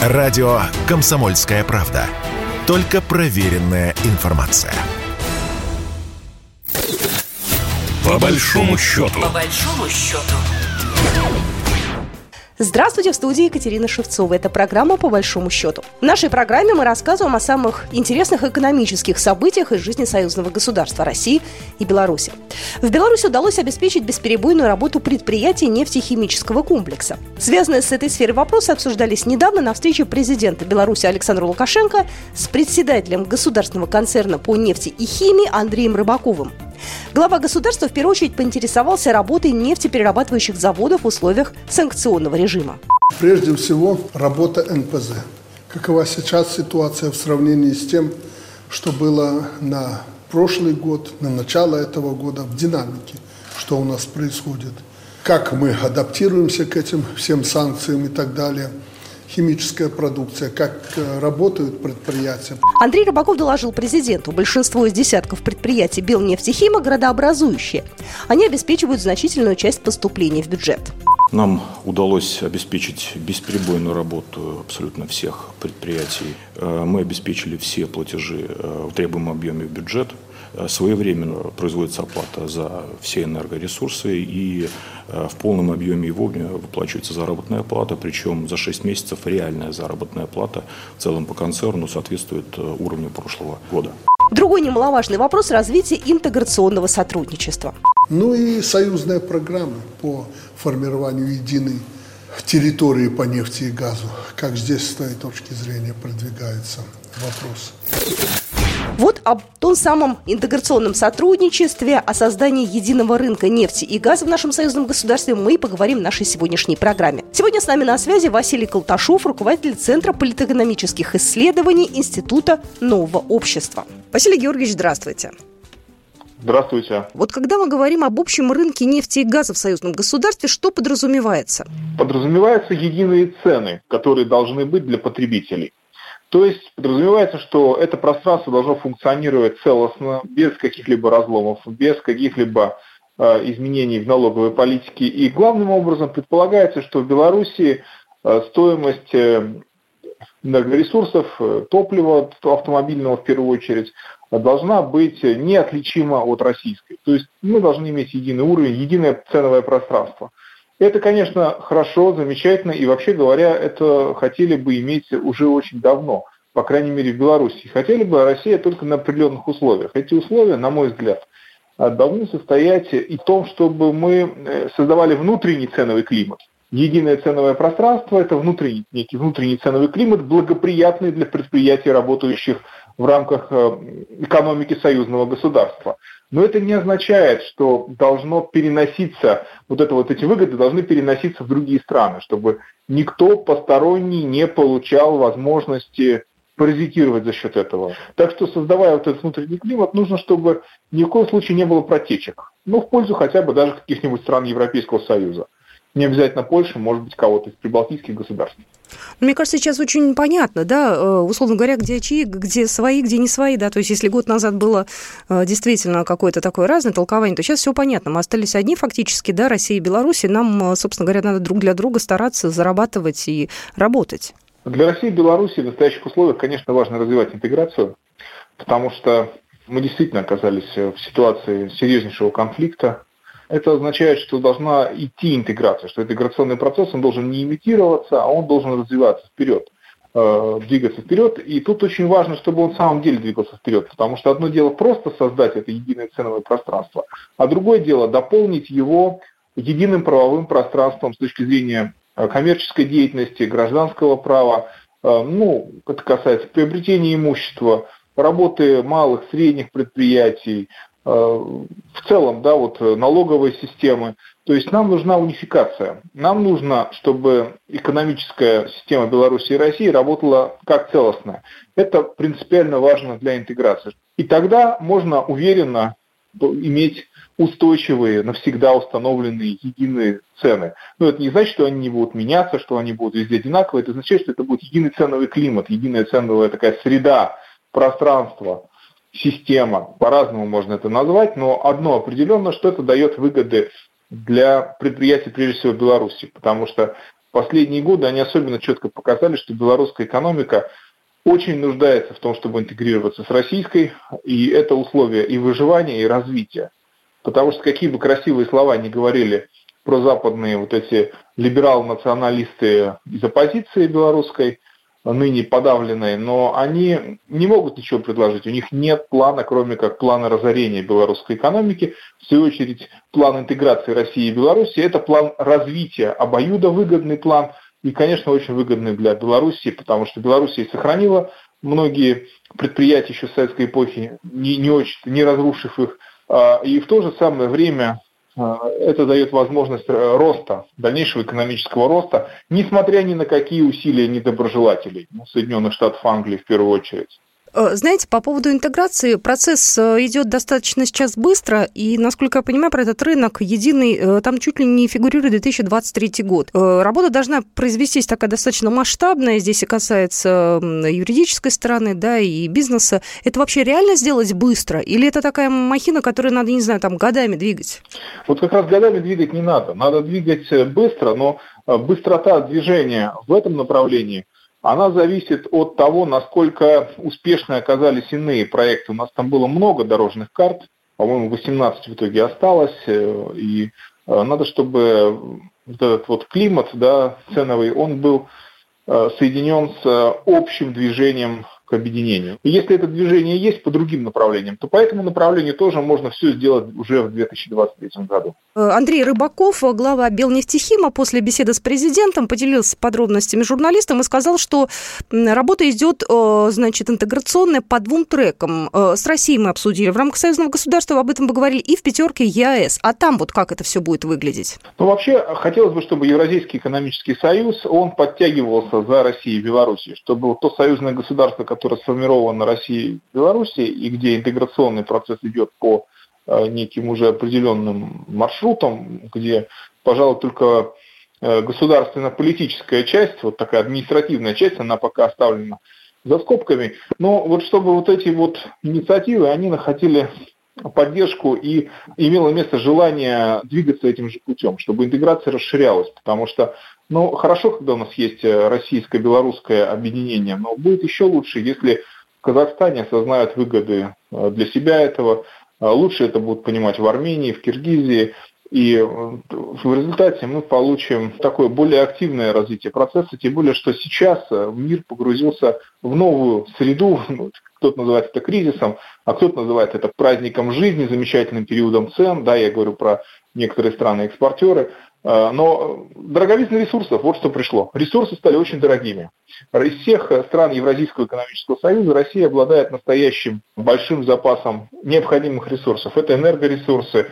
Радио «Комсомольская правда». Только проверенная информация. По большому счету. По большому счету. Здравствуйте, в студии Екатерина Шевцова. Это программа «По большому счету». В нашей программе мы рассказываем о самых интересных экономических событиях из жизни союзного государства России и Беларуси. В Беларуси удалось обеспечить бесперебойную работу предприятий нефтехимического комплекса. Связанные с этой сферой вопросы обсуждались недавно на встрече президента Беларуси Александра Лукашенко с председателем государственного концерна по нефти и химии Андреем Рыбаковым. Глава государства в первую очередь поинтересовался работой нефтеперерабатывающих заводов в условиях санкционного режима. Прежде всего, работа НПЗ. Какова сейчас ситуация в сравнении с тем, что было на прошлый год, на начало этого года, в динамике, что у нас происходит, как мы адаптируемся к этим всем санкциям и так далее – химическая продукция, как э, работают предприятия. Андрей Рыбаков доложил президенту, большинство из десятков предприятий Белнефтехима городообразующие. Они обеспечивают значительную часть поступлений в бюджет. Нам удалось обеспечить бесперебойную работу абсолютно всех предприятий. Э, мы обеспечили все платежи э, в требуемом объеме в бюджет. Э, своевременно производится оплата за все энергоресурсы и э, в полном объеме и вовремя выплачивается заработная плата, причем за 6 месяцев реальная заработная плата в целом по концерну соответствует э, уровню прошлого года. Другой немаловажный вопрос – развития интеграционного сотрудничества. Ну и союзная программа по формированию единой территории по нефти и газу. Как здесь с твоей точки зрения продвигается вопрос? Вот об том самом интеграционном сотрудничестве, о создании единого рынка нефти и газа в нашем союзном государстве мы и поговорим в нашей сегодняшней программе. Сегодня с нами на связи Василий Колташов, руководитель Центра политэкономических исследований Института нового общества. Василий Георгиевич, здравствуйте. Здравствуйте. Вот когда мы говорим об общем рынке нефти и газа в союзном государстве, что подразумевается? Подразумеваются единые цены, которые должны быть для потребителей. То есть подразумевается, что это пространство должно функционировать целостно, без каких-либо разломов, без каких-либо э, изменений в налоговой политике. И главным образом предполагается, что в Беларуси э, стоимость э, энергоресурсов, э, топлива автомобильного в первую очередь, должна быть неотличима от российской. То есть мы должны иметь единый уровень, единое ценовое пространство. Это, конечно, хорошо, замечательно, и вообще говоря, это хотели бы иметь уже очень давно, по крайней мере в Беларуси. Хотели бы Россия только на определенных условиях. Эти условия, на мой взгляд, должны состоять и в том, чтобы мы э, создавали внутренний ценовый климат. Единое ценовое пространство – это внутренний, некий внутренний ценовый климат, благоприятный для предприятий, работающих в рамках э, экономики союзного государства. Но это не означает, что должно переноситься, вот это вот эти выгоды должны переноситься в другие страны, чтобы никто посторонний не получал возможности паразитировать за счет этого. Так что, создавая вот этот внутренний климат, нужно, чтобы ни в коем случае не было протечек. Ну, в пользу хотя бы даже каких-нибудь стран Европейского Союза. Не обязательно Польша, может быть, кого-то из прибалтийских государств. Мне кажется, сейчас очень понятно, да, э, условно говоря, где чьи, где свои, где не свои, да, то есть если год назад было э, действительно какое-то такое разное толкование, то сейчас все понятно, мы остались одни фактически, да, Россия и Беларусь, и нам, э, собственно говоря, надо друг для друга стараться зарабатывать и работать. Для России и Беларуси в настоящих условиях, конечно, важно развивать интеграцию, потому что мы действительно оказались в ситуации серьезнейшего конфликта, это означает, что должна идти интеграция, что интеграционный процесс, он должен не имитироваться, а он должен развиваться вперед, э, двигаться вперед. И тут очень важно, чтобы он в самом деле двигался вперед, потому что одно дело просто создать это единое ценовое пространство, а другое дело дополнить его единым правовым пространством с точки зрения э, коммерческой деятельности, гражданского права, э, ну, это касается приобретения имущества, работы малых, средних предприятий, в целом, да, вот э, налоговой системы. То есть нам нужна унификация. Нам нужно, чтобы экономическая система Беларуси и России работала как целостная. Это принципиально важно для интеграции. И тогда можно уверенно иметь устойчивые, навсегда установленные единые цены. Но это не значит, что они не будут меняться, что они будут везде одинаковые. Это означает, что это будет единый ценовый климат, единая ценовая такая среда, пространство, система, по-разному можно это назвать, но одно определенно, что это дает выгоды для предприятий, прежде всего Беларуси, потому что последние годы, они особенно четко показали, что белорусская экономика очень нуждается в том, чтобы интегрироваться с российской, и это условие и выживания, и развития. Потому что какие бы красивые слова ни говорили про западные вот эти либерал-националисты из оппозиции белорусской, ныне подавленные, но они не могут ничего предложить. У них нет плана, кроме как плана разорения белорусской экономики. В свою очередь, план интеграции России и Беларуси – это план развития обоюда, выгодный план, и, конечно, очень выгодный для Беларуси, потому что Белоруссия сохранила многие предприятия еще советской эпохи, не, не очень, не разрушив их, а, и в то же самое время это дает возможность э, роста, дальнейшего экономического роста, несмотря ни на какие усилия недоброжелателей, ну, Соединенных Штатов Англии в первую очередь. Э, знаете, по поводу интеграции, процесс э, идет достаточно сейчас быстро, и, насколько я понимаю, про этот рынок единый, э, там чуть ли не фигурирует 2023 год. Работа должна произвестись такая достаточно масштабная, здесь и касается юридической стороны, да, и бизнеса. Это вообще реально сделать быстро? Или это такая махина, которую надо, не знаю, там, годами двигать? Вот как раз годами двигать не надо. Надо двигать быстро, но быстрота движения в этом направлении – она зависит от того, насколько успешны оказались иные проекты. У нас там было много дорожных карт, по-моему, 18 в итоге осталось, э, и э, надо, чтобы вот этот вот климат да, ценовый, он был э, соединен с общим движением к объединению. И если это движение есть по другим направлениям, то по этому направлению тоже можно все сделать уже в 2023 году. Э, Андрей Рыбаков, глава Белнефтехима, после беседы с президентом поделился подробностями журналистам и сказал, что работа идет, э, значит, интеграционная по двум трекам. Э, с Россией мы обсудили, в рамках союзного государства об этом поговорили и в пятерке ЕАЭС. А там вот как это все будет выглядеть? Ну, вообще, хотелось бы, чтобы Евразийский экономический союз, он подтягивался за Россией и Белоруссией, чтобы то союзное государство, которое которая сформирована Россией и Белоруссией, и где интеграционный процесс идет по э, неким уже определенным маршрутам, где, пожалуй, только э, государственно-политическая часть, вот такая административная часть, она пока оставлена за скобками. Но вот чтобы вот эти вот инициативы, они находили поддержку и имело место желание двигаться этим же путем, чтобы интеграция расширялась, потому что ну, хорошо, когда у нас есть э, российско-белорусское объединение, но будет еще лучше, если в Казахстане осознают выгоды э, для себя этого. Э, лучше это будут понимать в Армении, в Киргизии. И в результате мы получим такое более активное развитие процесса, тем более, что сейчас мир погрузился в новую среду, ну, кто-то называет это кризисом, а кто-то называет это праздником жизни, замечательным периодом цен, да, я говорю про некоторые страны-экспортеры, Э, но дороговизна ресурсов, вот что пришло. Ресурсы стали очень дорогими. Из всех стран Евразийского экономического союза Россия обладает настоящим большим запасом необходимых ресурсов. Это энергоресурсы,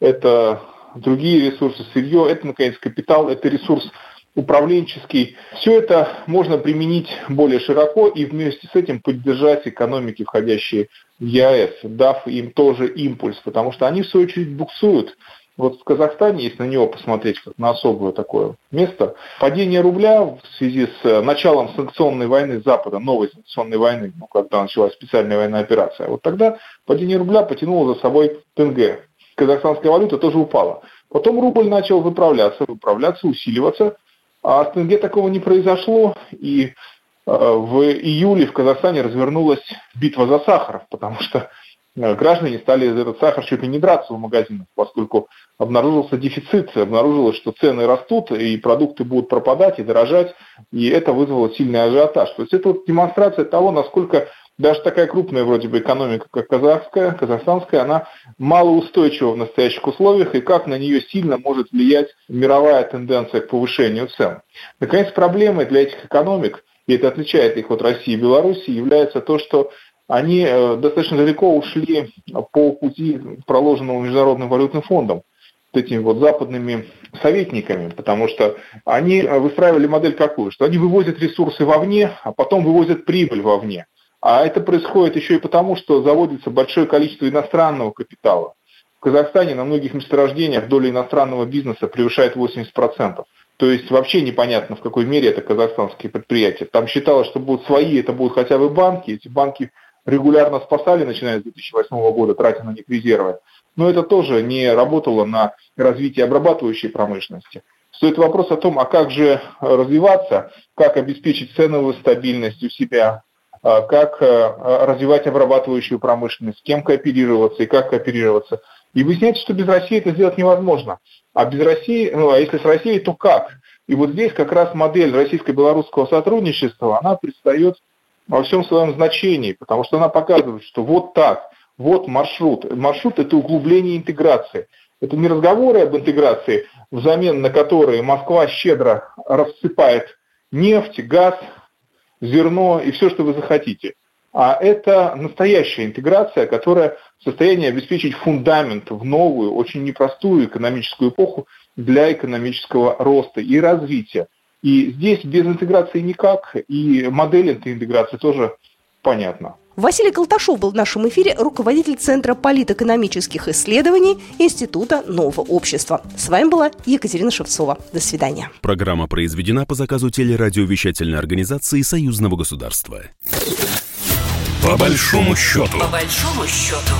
это другие ресурсы, сырье, это, наконец, капитал, это ресурс управленческий. Все это можно применить более широко и вместе с этим поддержать экономики, входящие в ЕАЭС, дав им тоже импульс, потому что они, в свою очередь, буксуют вот в Казахстане, если на него посмотреть как на особое такое место, падение рубля в связи с э, началом санкционной войны Запада, новой санкционной войны, ну, когда началась специальная военная операция, вот тогда падение рубля потянуло за собой ТНГ. Казахстанская валюта тоже упала. Потом рубль начал выправляться, выправляться, усиливаться, а с ТНГ такого не произошло, и э, в июле в Казахстане развернулась битва за сахар, потому что граждане стали за этот сахар чуть ли не драться в магазинах, поскольку обнаружился дефицит, обнаружилось, что цены растут, и продукты будут пропадать и дорожать, и это вызвало сильный ажиотаж. То есть это вот демонстрация того, насколько даже такая крупная вроде бы экономика, как казахская, казахстанская, она малоустойчива в настоящих условиях, и как на нее сильно может влиять мировая тенденция к повышению цен. Наконец, проблемой для этих экономик, и это отличает их от России и Беларуси, является то, что они э, достаточно далеко ушли по пути, проложенному Международным валютным фондом, вот этими вот западными советниками, потому что они выстраивали модель какую? Что они вывозят ресурсы вовне, а потом вывозят прибыль вовне. А это происходит еще и потому, что заводится большое количество иностранного капитала. В Казахстане на многих месторождениях доля иностранного бизнеса превышает 80%. То есть вообще непонятно, в какой мере это казахстанские предприятия. Там считалось, что будут свои, это будут хотя бы банки. Эти банки регулярно спасали, начиная с 2008 года, тратя на них резервы. Но это тоже не работало на развитие обрабатывающей промышленности. стоит вопрос о том, а как же развиваться, как обеспечить ценовую стабильность у себя, а, как а, развивать обрабатывающую промышленность, с кем кооперироваться и как кооперироваться. И выясняется, что без России это сделать невозможно. А без России, ну а если с Россией, то как? И вот здесь как раз модель российско-белорусского сотрудничества, она предстает во всем своем значении, потому что она показывает, что вот так, вот маршрут. Маршрут – это углубление интеграции. Это не разговоры об интеграции, взамен на которые Москва щедро рассыпает нефть, газ, зерно и все, что вы захотите. А это настоящая интеграция, которая в состоянии обеспечить фундамент в новую, очень непростую экономическую эпоху для экономического роста и развития. И здесь без интеграции никак, и модель этой интеграции тоже понятна. Василий Колташов был в нашем эфире, руководитель Центра политэкономических исследований Института нового общества. С вами была Екатерина Шевцова. До свидания. Программа произведена по заказу телерадиовещательной организации Союзного государства. По большому счету. По большому счету.